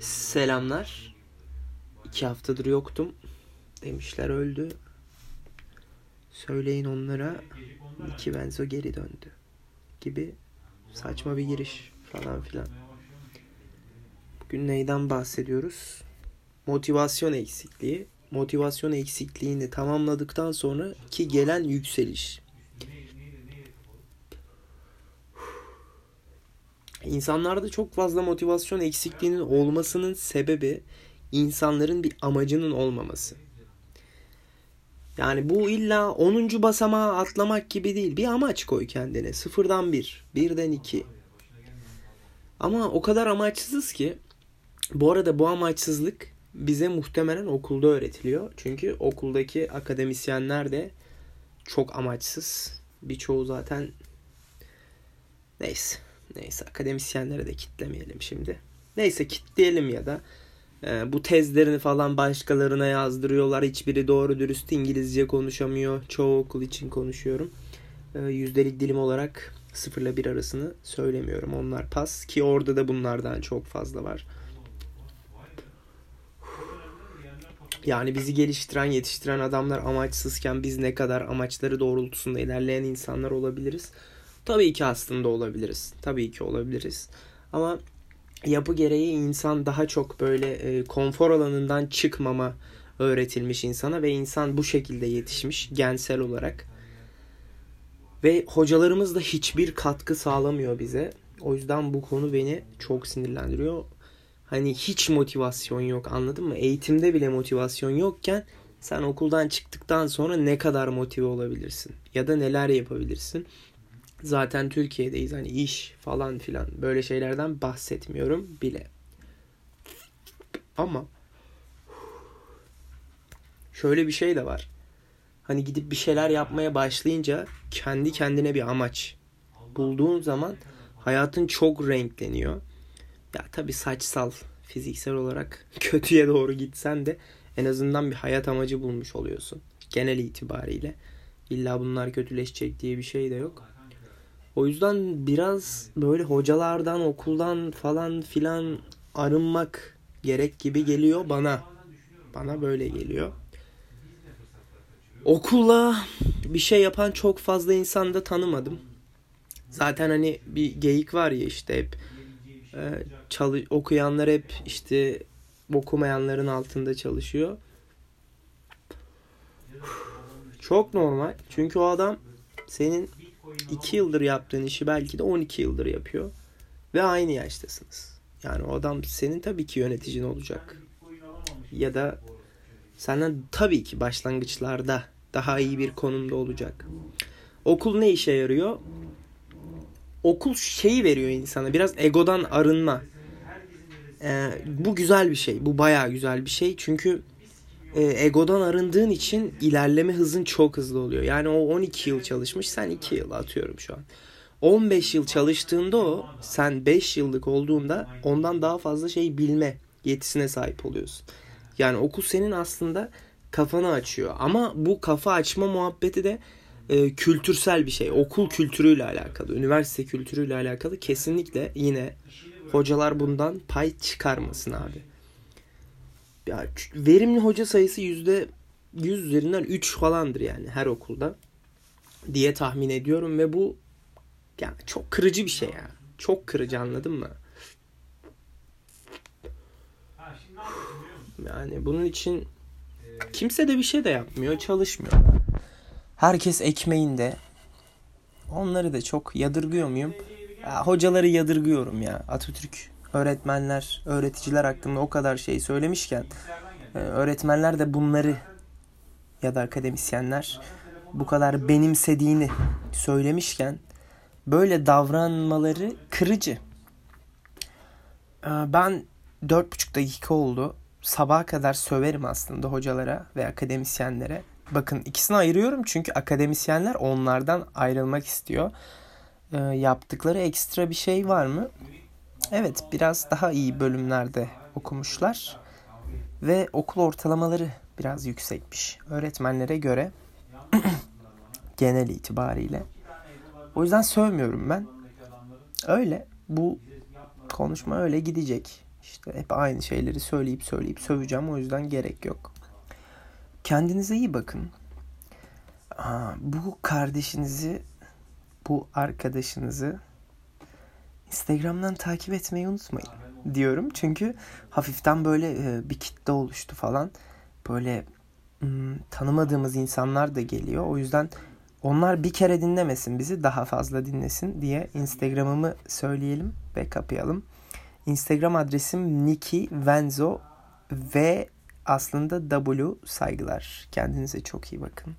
Selamlar. İki haftadır yoktum. Demişler öldü. Söyleyin onlara Nicky Benzo geri döndü. Gibi saçma bir giriş falan filan. Bugün neyden bahsediyoruz? Motivasyon eksikliği. Motivasyon eksikliğini tamamladıktan sonra ki gelen yükseliş. İnsanlarda çok fazla motivasyon eksikliğinin olmasının sebebi insanların bir amacının olmaması. Yani bu illa 10. basamağa atlamak gibi değil. Bir amaç koy kendine. Sıfırdan bir. Birden iki. Ama o kadar amaçsızız ki bu arada bu amaçsızlık bize muhtemelen okulda öğretiliyor. Çünkü okuldaki akademisyenler de çok amaçsız. Birçoğu zaten neyse. Neyse akademisyenlere de kitlemeyelim şimdi. Neyse kitleyelim ya da e, bu tezlerini falan başkalarına yazdırıyorlar. Hiçbiri doğru dürüst İngilizce konuşamıyor. Çoğu okul için konuşuyorum. E, yüzdelik dilim olarak 0 ile 1 arasını söylemiyorum. Onlar pas ki orada da bunlardan çok fazla var. Yani bizi geliştiren, yetiştiren adamlar amaçsızken biz ne kadar amaçları doğrultusunda ilerleyen insanlar olabiliriz. Tabii ki aslında olabiliriz. Tabii ki olabiliriz. Ama yapı gereği insan daha çok böyle e, konfor alanından çıkmama öğretilmiş insana ve insan bu şekilde yetişmiş gensel olarak. Ve hocalarımız da hiçbir katkı sağlamıyor bize. O yüzden bu konu beni çok sinirlendiriyor. Hani hiç motivasyon yok anladın mı? Eğitimde bile motivasyon yokken sen okuldan çıktıktan sonra ne kadar motive olabilirsin? Ya da neler yapabilirsin? Zaten Türkiye'deyiz hani iş falan filan böyle şeylerden bahsetmiyorum bile. Ama şöyle bir şey de var. Hani gidip bir şeyler yapmaya başlayınca kendi kendine bir amaç bulduğun zaman hayatın çok renkleniyor. Ya tabii saçsal, fiziksel olarak kötüye doğru gitsen de en azından bir hayat amacı bulmuş oluyorsun. Genel itibariyle. İlla bunlar kötüleşecek diye bir şey de yok. O yüzden biraz böyle hocalardan, okuldan falan filan arınmak gerek gibi geliyor bana. Bana böyle geliyor. Okulla bir şey yapan çok fazla insan da tanımadım. Zaten hani bir geyik var ya işte hep e, okuyanlar hep işte okumayanların altında çalışıyor. Çok normal. Çünkü o adam senin 2 yıldır yaptığın işi belki de 12 yıldır yapıyor. Ve aynı yaştasınız. Yani o adam senin tabii ki yöneticin olacak. Ya da senden tabii ki başlangıçlarda daha iyi bir konumda olacak. Okul ne işe yarıyor? Okul şeyi veriyor insana. Biraz egodan arınma. Ee, bu güzel bir şey. Bu bayağı güzel bir şey. Çünkü e, egodan arındığın için ilerleme hızın çok hızlı oluyor. Yani o 12 yıl çalışmış sen 2 yıl atıyorum şu an. 15 yıl çalıştığında o sen 5 yıllık olduğunda ondan daha fazla şey bilme yetisine sahip oluyorsun. Yani okul senin aslında kafanı açıyor. Ama bu kafa açma muhabbeti de e, kültürsel bir şey. Okul kültürüyle alakalı, üniversite kültürüyle alakalı kesinlikle yine hocalar bundan pay çıkarmasın abi ya verimli hoca sayısı yüzde yüz üzerinden 3 falandır yani her okulda diye tahmin ediyorum ve bu yani çok kırıcı bir şey ya. Çok kırıcı anladın mı? Yani bunun için kimse de bir şey de yapmıyor, çalışmıyor. Herkes ekmeğinde. Onları da çok yadırgıyor muyum? Ya, hocaları yadırgıyorum ya. Atatürk öğretmenler, öğreticiler hakkında o kadar şey söylemişken e, öğretmenler de bunları ya da akademisyenler bu kadar benimsediğini söylemişken böyle davranmaları kırıcı. E, ben dört buçuk dakika oldu. Sabaha kadar söverim aslında hocalara ve akademisyenlere. Bakın ikisini ayırıyorum çünkü akademisyenler onlardan ayrılmak istiyor. E, yaptıkları ekstra bir şey var mı? Evet biraz daha iyi bölümlerde okumuşlar ve okul ortalamaları biraz yüksekmiş öğretmenlere göre genel itibariyle. O yüzden sövmüyorum ben. Öyle bu konuşma öyle gidecek. İşte hep aynı şeyleri söyleyip söyleyip söveceğim. O yüzden gerek yok. Kendinize iyi bakın. Aa, bu kardeşinizi, bu arkadaşınızı Instagram'dan takip etmeyi unutmayın diyorum. Çünkü hafiften böyle e, bir kitle oluştu falan. Böyle tanımadığımız insanlar da geliyor. O yüzden onlar bir kere dinlemesin bizi daha fazla dinlesin diye Instagram'ımı söyleyelim ve kapayalım. Instagram adresim Niki Venzo ve aslında W saygılar. Kendinize çok iyi bakın.